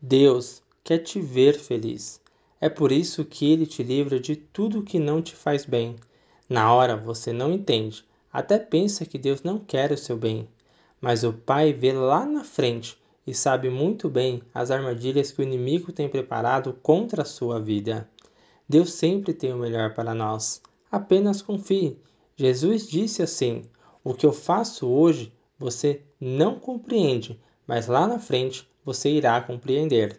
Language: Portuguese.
Deus quer te ver feliz. É por isso que ele te livra de tudo que não te faz bem. Na hora você não entende, até pensa que Deus não quer o seu bem. Mas o Pai vê lá na frente e sabe muito bem as armadilhas que o inimigo tem preparado contra a sua vida. Deus sempre tem o melhor para nós. Apenas confie. Jesus disse assim: O que eu faço hoje você não compreende, mas lá na frente você irá compreender.